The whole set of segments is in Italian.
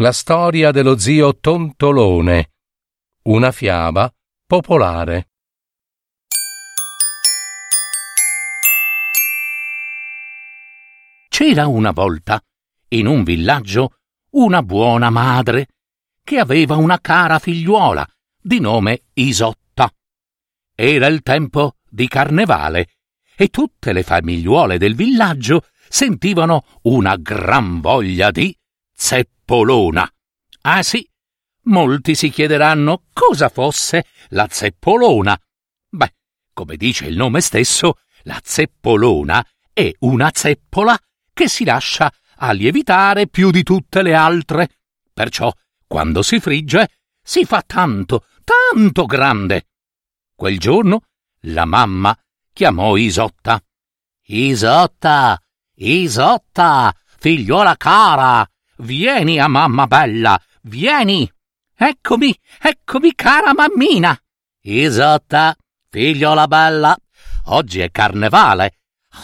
La storia dello zio Tontolone. Una fiaba popolare. C'era una volta, in un villaggio, una buona madre che aveva una cara figliuola di nome Isotta. Era il tempo di carnevale e tutte le famigliuole del villaggio sentivano una gran voglia di zeppolona. Ah sì, molti si chiederanno cosa fosse la zeppolona. Beh, come dice il nome stesso, la zeppolona è una zeppola che si lascia a lievitare più di tutte le altre. Perciò, quando si frigge, si fa tanto, tanto grande. Quel giorno la mamma chiamò Isotta. Isotta, Isotta, figliuola cara, vieni a mamma bella, vieni. Eccomi, eccomi cara mammina. Isotta, figliola bella, oggi è carnevale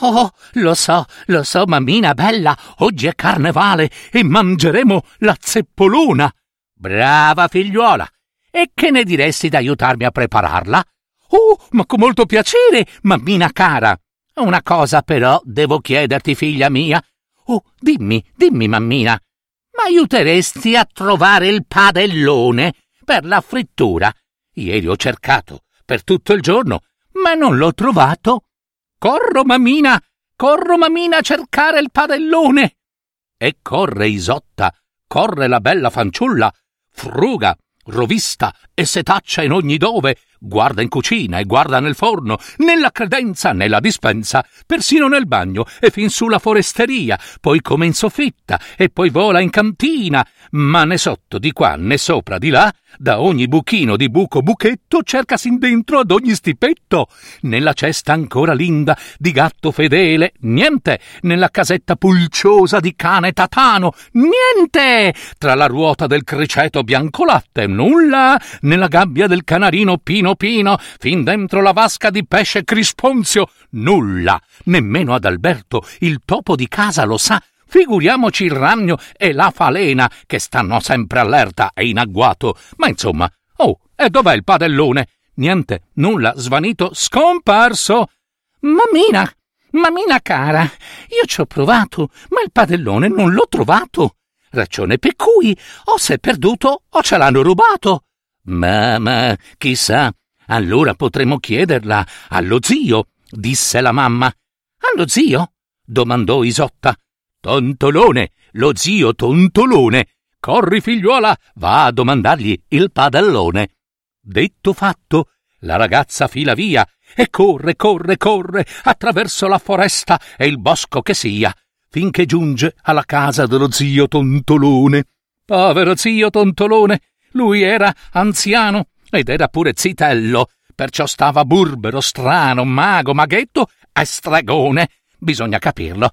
Oh, lo so, lo so, mammina bella, oggi è carnevale e mangeremo la zeppolona. Brava figliuola. E che ne diresti d'aiutarmi a prepararla? Oh, ma con molto piacere, mammina cara. Una cosa però devo chiederti, figlia mia. Oh, dimmi, dimmi, mammina. M'aiuteresti a trovare il padellone per la frittura? Ieri ho cercato per tutto il giorno, ma non l'ho trovato. Corro, mammina! Corro, mammina, a cercare il padellone! E corre Isotta, corre la bella fanciulla, fruga, rovista e setaccia in ogni dove, guarda in cucina e guarda nel forno, nella credenza, nella dispensa, persino nel bagno e fin sulla foresteria, poi come in soffitta e poi vola in cantina, ma né sotto di qua né sopra di là, da ogni buchino di buco buchetto cercasin dentro ad ogni stipetto. Nella cesta ancora linda di gatto fedele, niente. Nella casetta pulciosa di cane tatano, niente. Tra la ruota del criceto biancolatte, nulla. Nella gabbia del canarino pino pino, fin dentro la vasca di pesce crisponzio, nulla. Nemmeno ad Alberto, il topo di casa lo sa, Figuriamoci il ragno e la falena, che stanno sempre allerta e in agguato. Ma insomma, oh, e dov'è il padellone? Niente, nulla, svanito, scomparso. Mammina, mammina cara, io ci ho provato, ma il padellone non l'ho trovato. Ragione per cui o s'è perduto o ce l'hanno rubato. Ma, ma, chissà, allora potremo chiederla allo zio, disse la mamma. Allo zio? domandò Isotta. Tontolone, lo zio Tontolone. Corri, figliuola, va a domandargli il padellone. Detto fatto, la ragazza fila via e corre, corre, corre attraverso la foresta e il bosco che sia, finché giunge alla casa dello zio Tontolone. Povero zio Tontolone, lui era anziano ed era pure zitello, perciò stava burbero, strano, mago, maghetto e stregone. Bisogna capirlo.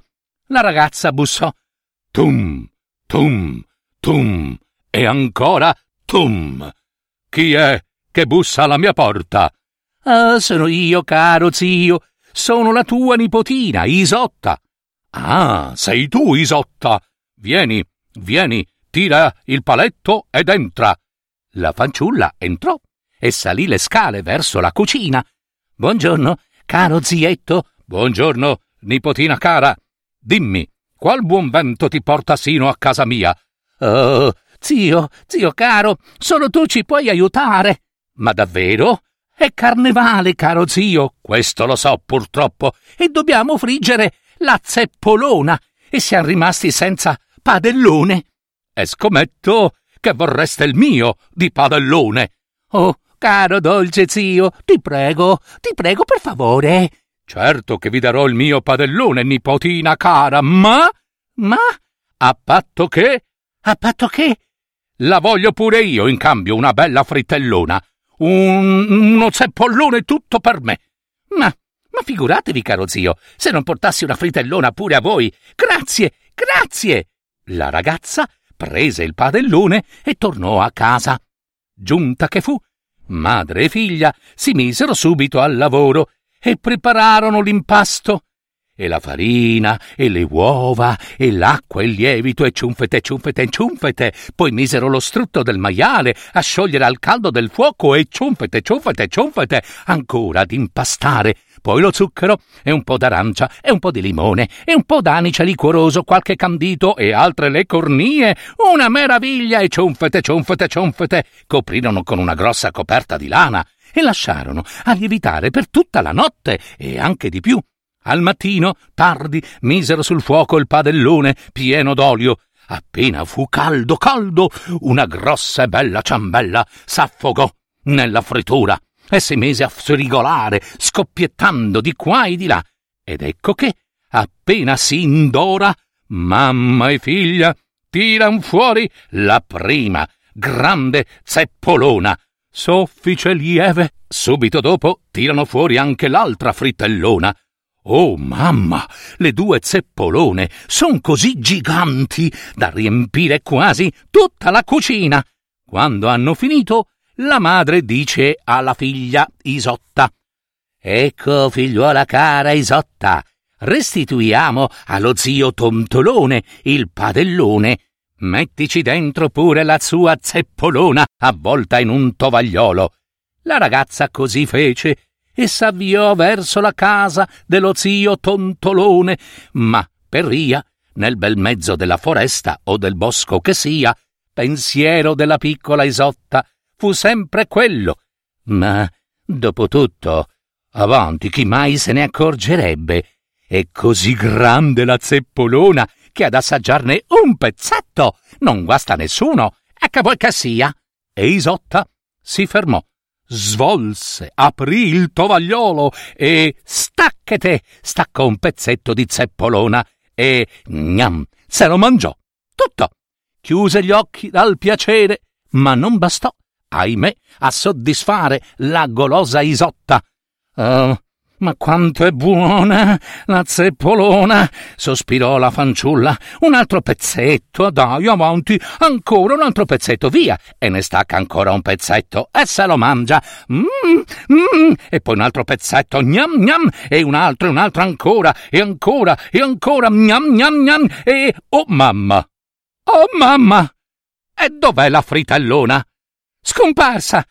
La ragazza bussò. Tum, tum, tum e ancora tum. Chi è che bussa alla mia porta? Ah, sono io, caro zio. Sono la tua nipotina, Isotta. Ah, sei tu, Isotta. Vieni, vieni, tira il paletto ed entra. La fanciulla entrò e salì le scale verso la cucina. Buongiorno, caro zietto. Buongiorno, nipotina cara. Dimmi, qual buon vento ti porta sino a casa mia? Oh, zio, zio caro, solo tu ci puoi aiutare. Ma davvero? È carnevale, caro zio, questo lo so purtroppo, e dobbiamo friggere la zeppolona, e siamo rimasti senza padellone. E scommetto che vorreste il mio di padellone. Oh, caro dolce zio, ti prego, ti prego per favore. Certo che vi darò il mio padellone, nipotina cara, ma... ma... a patto che... a patto che... La voglio pure io in cambio una bella fritellona. Un, uno zeppollone tutto per me. Ma, ma figuratevi, caro zio, se non portassi una fritellona pure a voi. Grazie, grazie. La ragazza prese il padellone e tornò a casa. Giunta che fu, madre e figlia si misero subito al lavoro e prepararono l'impasto e la farina, e le uova, e l'acqua, e il lievito, e ciunfete, ciunfete, ciunfete. Poi misero lo strutto del maiale a sciogliere al caldo del fuoco, e ciunfete, ciunfete, ciunfete, ancora ad impastare. Poi lo zucchero, e un po' d'arancia, e un po' di limone, e un po' d'anice liquoroso, qualche candito, e altre le cornie. Una meraviglia, e ciunfete, ciunfete, ciunfete. Coprirono con una grossa coperta di lana e lasciarono a lievitare per tutta la notte e anche di più. Al mattino, tardi, misero sul fuoco il padellone pieno d'olio. Appena fu caldo, caldo, una grossa e bella ciambella s'affogò nella frittura e si mise a frigolare, scoppiettando di qua e di là. Ed ecco che, appena si indora, mamma e figlia tiran fuori la prima grande zeppolona, soffice lieve. Subito dopo tirano fuori anche l'altra fritellona, Oh mamma, le due zeppolone son così giganti da riempire quasi tutta la cucina. Quando hanno finito, la madre dice alla figlia Isotta Ecco, figliuola cara Isotta, restituiamo allo zio Tontolone il padellone. Mettici dentro pure la sua zeppolona avvolta in un tovagliolo. La ragazza così fece e s'avviò verso la casa dello zio Tontolone, ma per ria, nel bel mezzo della foresta o del bosco che sia, pensiero della piccola Isotta fu sempre quello. Ma, dopo tutto, avanti chi mai se ne accorgerebbe? È così grande la zeppolona che ad assaggiarne un pezzetto non guasta nessuno, e che che sia? E Isotta si fermò svolse, aprì il tovagliolo e stacchete, staccò un pezzetto di zeppolona e gnam, se lo mangiò. Tutto. Chiuse gli occhi dal piacere, ma non bastò, ahimè, a soddisfare la golosa Isotta. Uh, ma quanto è buona la zeppolona! sospirò la fanciulla. Un altro pezzetto, dai, avanti, ancora un altro pezzetto, via! E ne stacca ancora un pezzetto e se lo mangia. Mm, mm, e poi un altro pezzetto, gnam gnam, e un altro, e un altro ancora, e ancora, e ancora, gnam gnam gnam, e... Oh mamma! Oh mamma! E dov'è la fritellona? Scomparsa!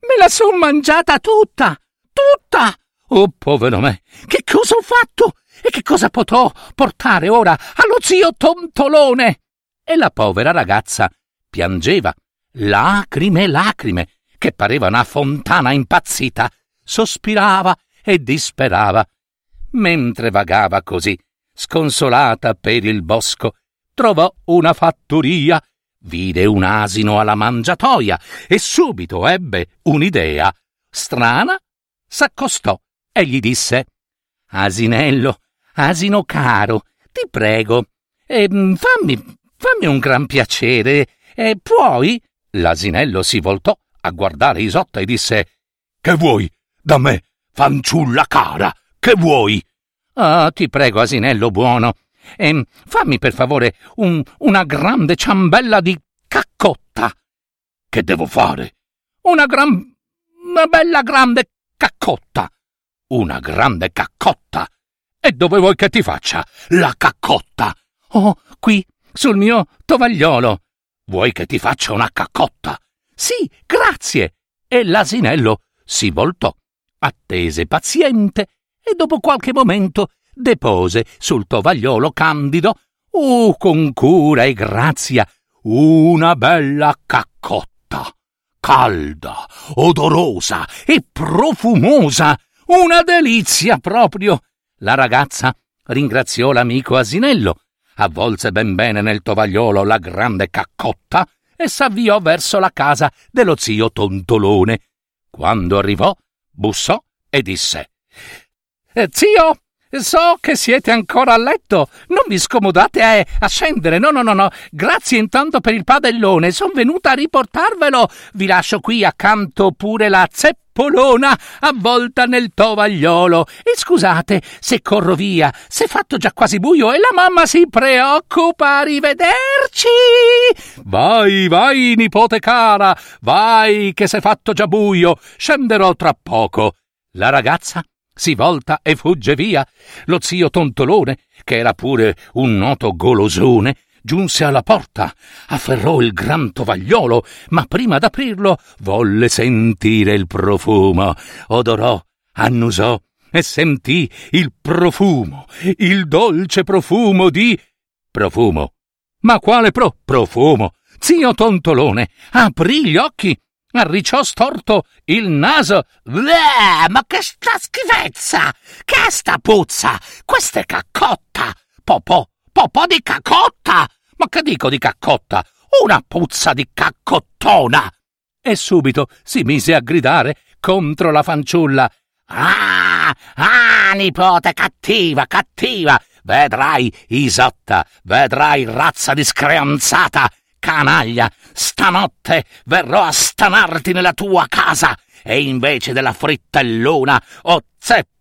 Me la son mangiata tutta! Tutta! Oh, povero me, che cosa ho fatto? E che cosa potrò portare ora allo zio Tontolone? E la povera ragazza piangeva, lacrime, lacrime, che pareva una fontana impazzita, sospirava e disperava. Mentre vagava così, sconsolata per il bosco, trovò una fattoria, vide un asino alla mangiatoia e subito ebbe un'idea. Strana, s'accostò e gli disse Asinello, asino caro, ti prego, eh, fammi, fammi un gran piacere, e puoi? L'asinello si voltò a guardare Isotta e disse Che vuoi da me, fanciulla cara? Che vuoi? Ah, ti prego, asinello buono, eh, fammi per favore un, una grande ciambella di caccotta. Che devo fare? Una gran. una bella grande caccotta una grande caccotta. E dove vuoi che ti faccia la caccotta? Oh, qui, sul mio tovagliolo. Vuoi che ti faccia una caccotta? Sì, grazie. E l'asinello si voltò, attese paziente e dopo qualche momento depose sul tovagliolo candido, uh, con cura e grazia, una bella caccotta, calda, odorosa e profumosa, una delizia proprio. La ragazza ringraziò l'amico asinello, avvolse ben bene nel tovagliolo la grande caccotta e s'avviò verso la casa dello zio Tontolone. Quando arrivò, bussò e disse: eh, Zio, So che siete ancora a letto. Non vi scomodate a, a scendere. No, no, no, no. Grazie intanto per il padellone. Sono venuta a riportarvelo. Vi lascio qui accanto pure la zeppolona avvolta nel tovagliolo. E scusate se corro via, se è fatto già quasi buio e la mamma si preoccupa. Arrivederci. Vai, vai, nipote cara. Vai, che s'è fatto già buio. Scenderò tra poco. La ragazza si volta e fugge via. Lo zio Tontolone, che era pure un noto golosone, giunse alla porta, afferrò il gran tovagliolo, ma prima d'aprirlo volle sentire il profumo. Odorò, annusò e sentì il profumo, il dolce profumo di... Profumo. Ma quale pro... profumo? Zio Tontolone aprì gli occhi arricciò storto il naso. Bleh, ma che sta schifezza! Che sta puzza! Questa è caccotta! Popò, popò di caccotta! Ma che dico di caccotta? Una puzza di caccottona! E subito si mise a gridare contro la fanciulla. Ah, ah, nipote cattiva, cattiva! Vedrai, Isotta, vedrai, razza discreanzata! Canaglia, stanotte verrò a stanarti nella tua casa e invece della frittellona o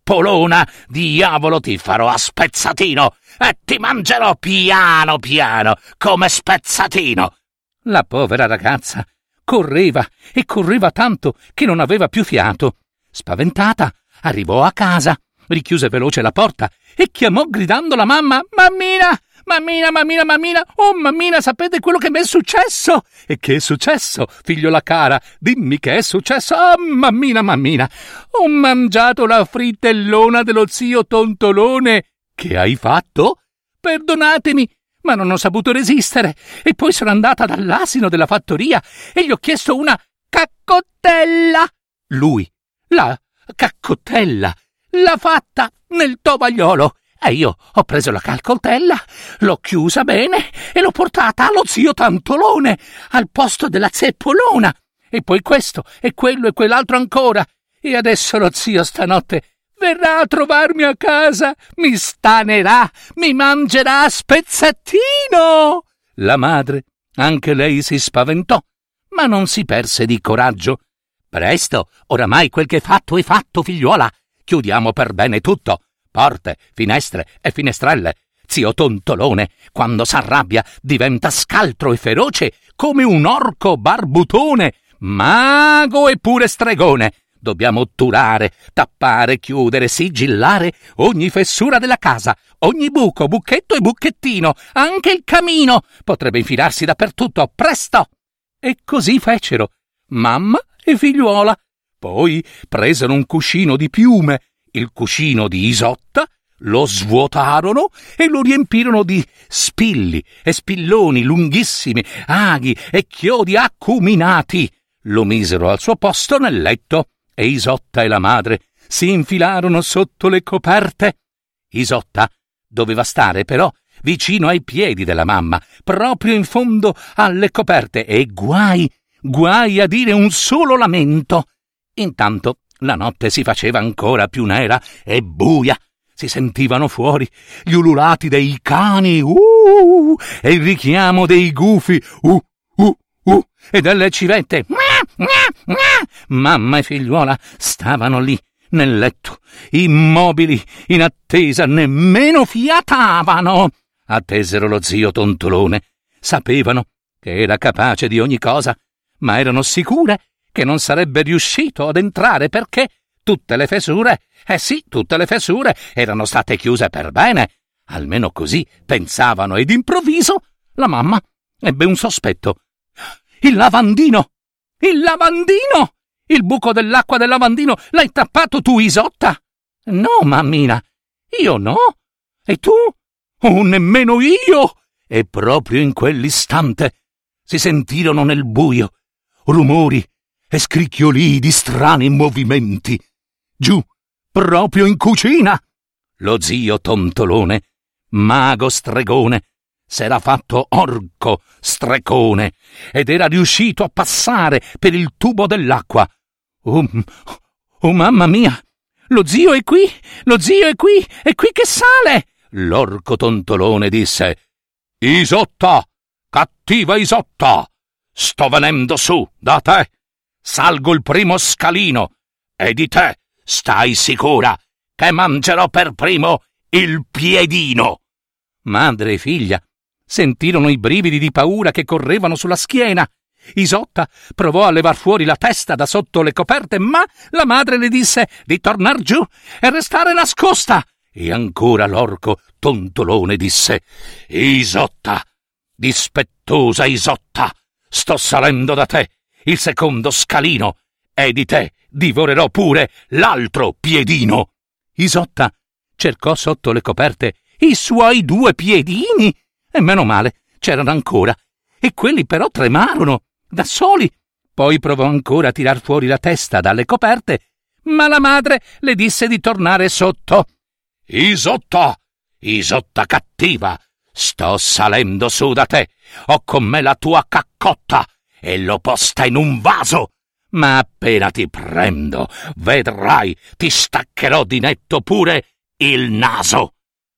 zeppolona, diavolo ti farò a spezzatino e ti mangerò piano piano come spezzatino. La povera ragazza correva e correva tanto che non aveva più fiato. Spaventata, arrivò a casa, richiuse veloce la porta e chiamò gridando la mamma Mammina, Mammina, mammina, mammina, oh mammina, sapete quello che mi è successo? E che è successo, figliola cara? Dimmi che è successo. Oh, mammina, mammina, ho mangiato la frittellona dello zio Tontolone. Che hai fatto? Perdonatemi, ma non ho saputo resistere. E poi sono andata dall'asino della fattoria e gli ho chiesto una caccottella. Lui, la caccottella, l'ha fatta nel tovagliolo e io ho preso la calcoltella, l'ho chiusa bene e l'ho portata allo zio Tantolone, al posto della zeppolona. E poi questo e quello e quell'altro ancora. E adesso lo zio stanotte verrà a trovarmi a casa, mi stanerà, mi mangerà a spezzettino. La madre, anche lei si spaventò, ma non si perse di coraggio. Presto, oramai quel che è fatto è fatto, figliuola. Chiudiamo per bene tutto porte, finestre e finestrelle. Zio Tontolone, quando s'arrabbia, diventa scaltro e feroce come un orco barbutone, mago e pure stregone. Dobbiamo otturare, tappare, chiudere, sigillare ogni fessura della casa, ogni buco, buchetto e buchettino, anche il camino. Potrebbe infilarsi dappertutto, presto! E così fecero, mamma e figliuola. Poi presero un cuscino di piume il cuscino di Isotta, lo svuotarono e lo riempirono di spilli e spilloni lunghissimi, aghi e chiodi acuminati. Lo misero al suo posto nel letto e Isotta e la madre si infilarono sotto le coperte. Isotta doveva stare però vicino ai piedi della mamma, proprio in fondo alle coperte, e guai, guai a dire un solo lamento. Intanto la notte si faceva ancora più nera e buia. Si sentivano fuori gli ululati dei cani, uh, e il richiamo dei gufi, uh, uh, uh, e delle civette. Mamma e figliuola stavano lì, nel letto, immobili, in attesa, nemmeno fiatavano. Attesero lo zio Tontolone. Sapevano che era capace di ogni cosa, ma erano sicure che non sarebbe riuscito ad entrare perché tutte le fessure, eh sì, tutte le fessure erano state chiuse per bene. Almeno così pensavano ed improvviso la mamma ebbe un sospetto. Il lavandino! Il lavandino! Il buco dell'acqua del lavandino l'hai tappato tu, Isotta? No, mammina, io no. E tu? Oh, nemmeno io! E proprio in quell'istante si sentirono nel buio rumori e scricchiolii di strani movimenti. Giù, proprio in cucina. Lo zio Tontolone, mago stregone, s'era fatto orco strecone ed era riuscito a passare per il tubo dell'acqua. Oh, oh mamma mia! Lo zio è qui, lo zio è qui, è qui che sale! L'orco tontolone disse Isotta, cattiva Isotta, sto venendo su da te. Salgo il primo scalino e di te stai sicura che mangerò per primo il piedino. Madre e figlia sentirono i brividi di paura che correvano sulla schiena. Isotta provò a levar fuori la testa da sotto le coperte, ma la madre le disse di tornar giù e restare nascosta. E ancora l'orco tontolone disse Isotta, dispettosa Isotta, sto salendo da te il secondo scalino e di te divorerò pure l'altro piedino. Isotta cercò sotto le coperte i suoi due piedini e meno male c'erano ancora e quelli però tremarono da soli. Poi provò ancora a tirar fuori la testa dalle coperte, ma la madre le disse di tornare sotto. Isotta, Isotta cattiva, sto salendo su da te, ho con me la tua caccotta e l'ho posta in un vaso. Ma appena ti prendo, vedrai, ti staccherò di netto pure il naso.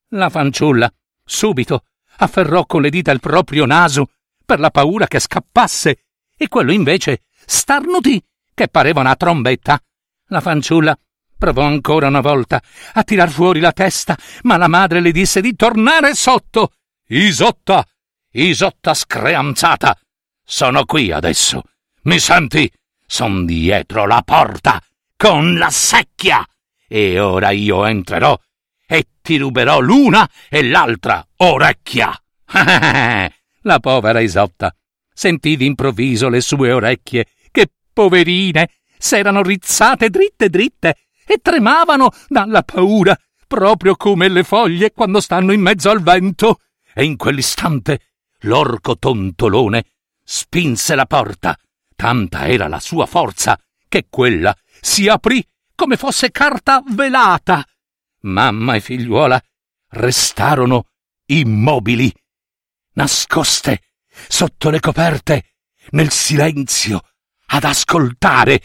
La fanciulla, subito, afferrò con le dita il proprio naso per la paura che scappasse, e quello invece starnutì, che pareva una trombetta. La fanciulla Provò ancora una volta a tirar fuori la testa, ma la madre le disse di tornare sotto. Isotta! Isotta screanzata! Sono qui adesso. Mi senti? Son dietro la porta, con la secchia. E ora io entrerò e ti ruberò l'una e l'altra orecchia. la povera Isotta sentì d'improvviso le sue orecchie, che poverine, s'erano rizzate dritte dritte e tremavano dalla paura, proprio come le foglie quando stanno in mezzo al vento. E in quell'istante l'orco tontolone spinse la porta. Tanta era la sua forza che quella si aprì come fosse carta velata. Mamma e figliuola restarono immobili, nascoste sotto le coperte, nel silenzio, ad ascoltare.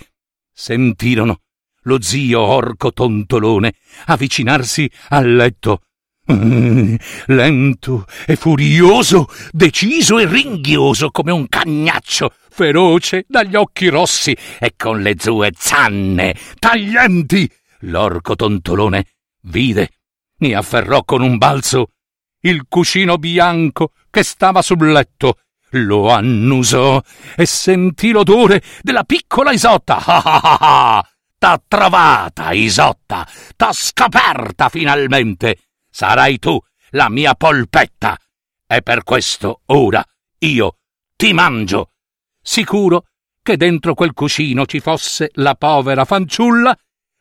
Sentirono lo zio orco tontolone avvicinarsi al letto. Mm, lento e furioso, deciso e ringhioso come un cagnaccio, feroce dagli occhi rossi e con le sue zanne taglienti. L'orco tontolone vide e afferrò con un balzo il cuscino bianco che stava sul letto lo annusò e sentì l'odore della piccola Isotta. Ah ah ah! T'ha trovata, Isotta! T'ho scoperta finalmente! Sarai tu la mia polpetta! E per questo ora io ti mangio! Sicuro che dentro quel cuscino ci fosse la povera fanciulla?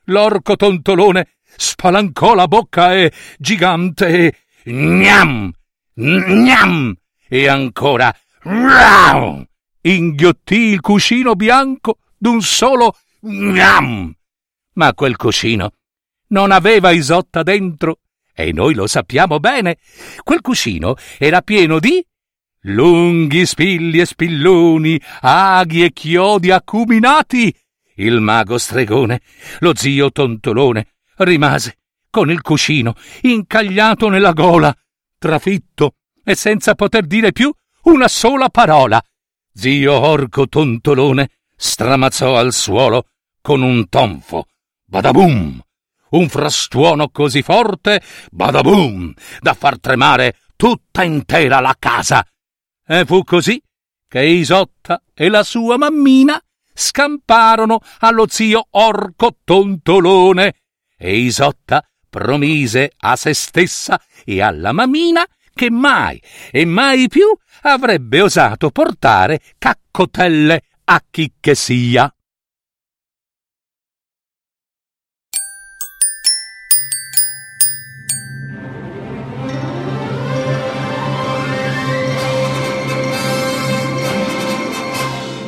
L'orco tontolone spalancò la bocca e, gigante, gnam, gnam, e ancora, gnam, inghiottì il cuscino bianco d'un solo Gnam! Ma quel cuscino non aveva Isotta dentro, e noi lo sappiamo bene. Quel cuscino era pieno di lunghi spilli e spilloni, aghi e chiodi acuminati. Il mago stregone, lo zio tontolone, rimase con il cuscino incagliato nella gola, trafitto e senza poter dire più una sola parola. Zio Orco Tontolone stramazzò al suolo con un tonfo. Badabum! Un frastuono così forte, badabum, da far tremare tutta intera la casa. E fu così che Isotta e la sua mammina scamparono allo zio Orco Tontolone e Isotta promise a se stessa e alla mammina che mai e mai più avrebbe osato portare caccotelle a chi che sia.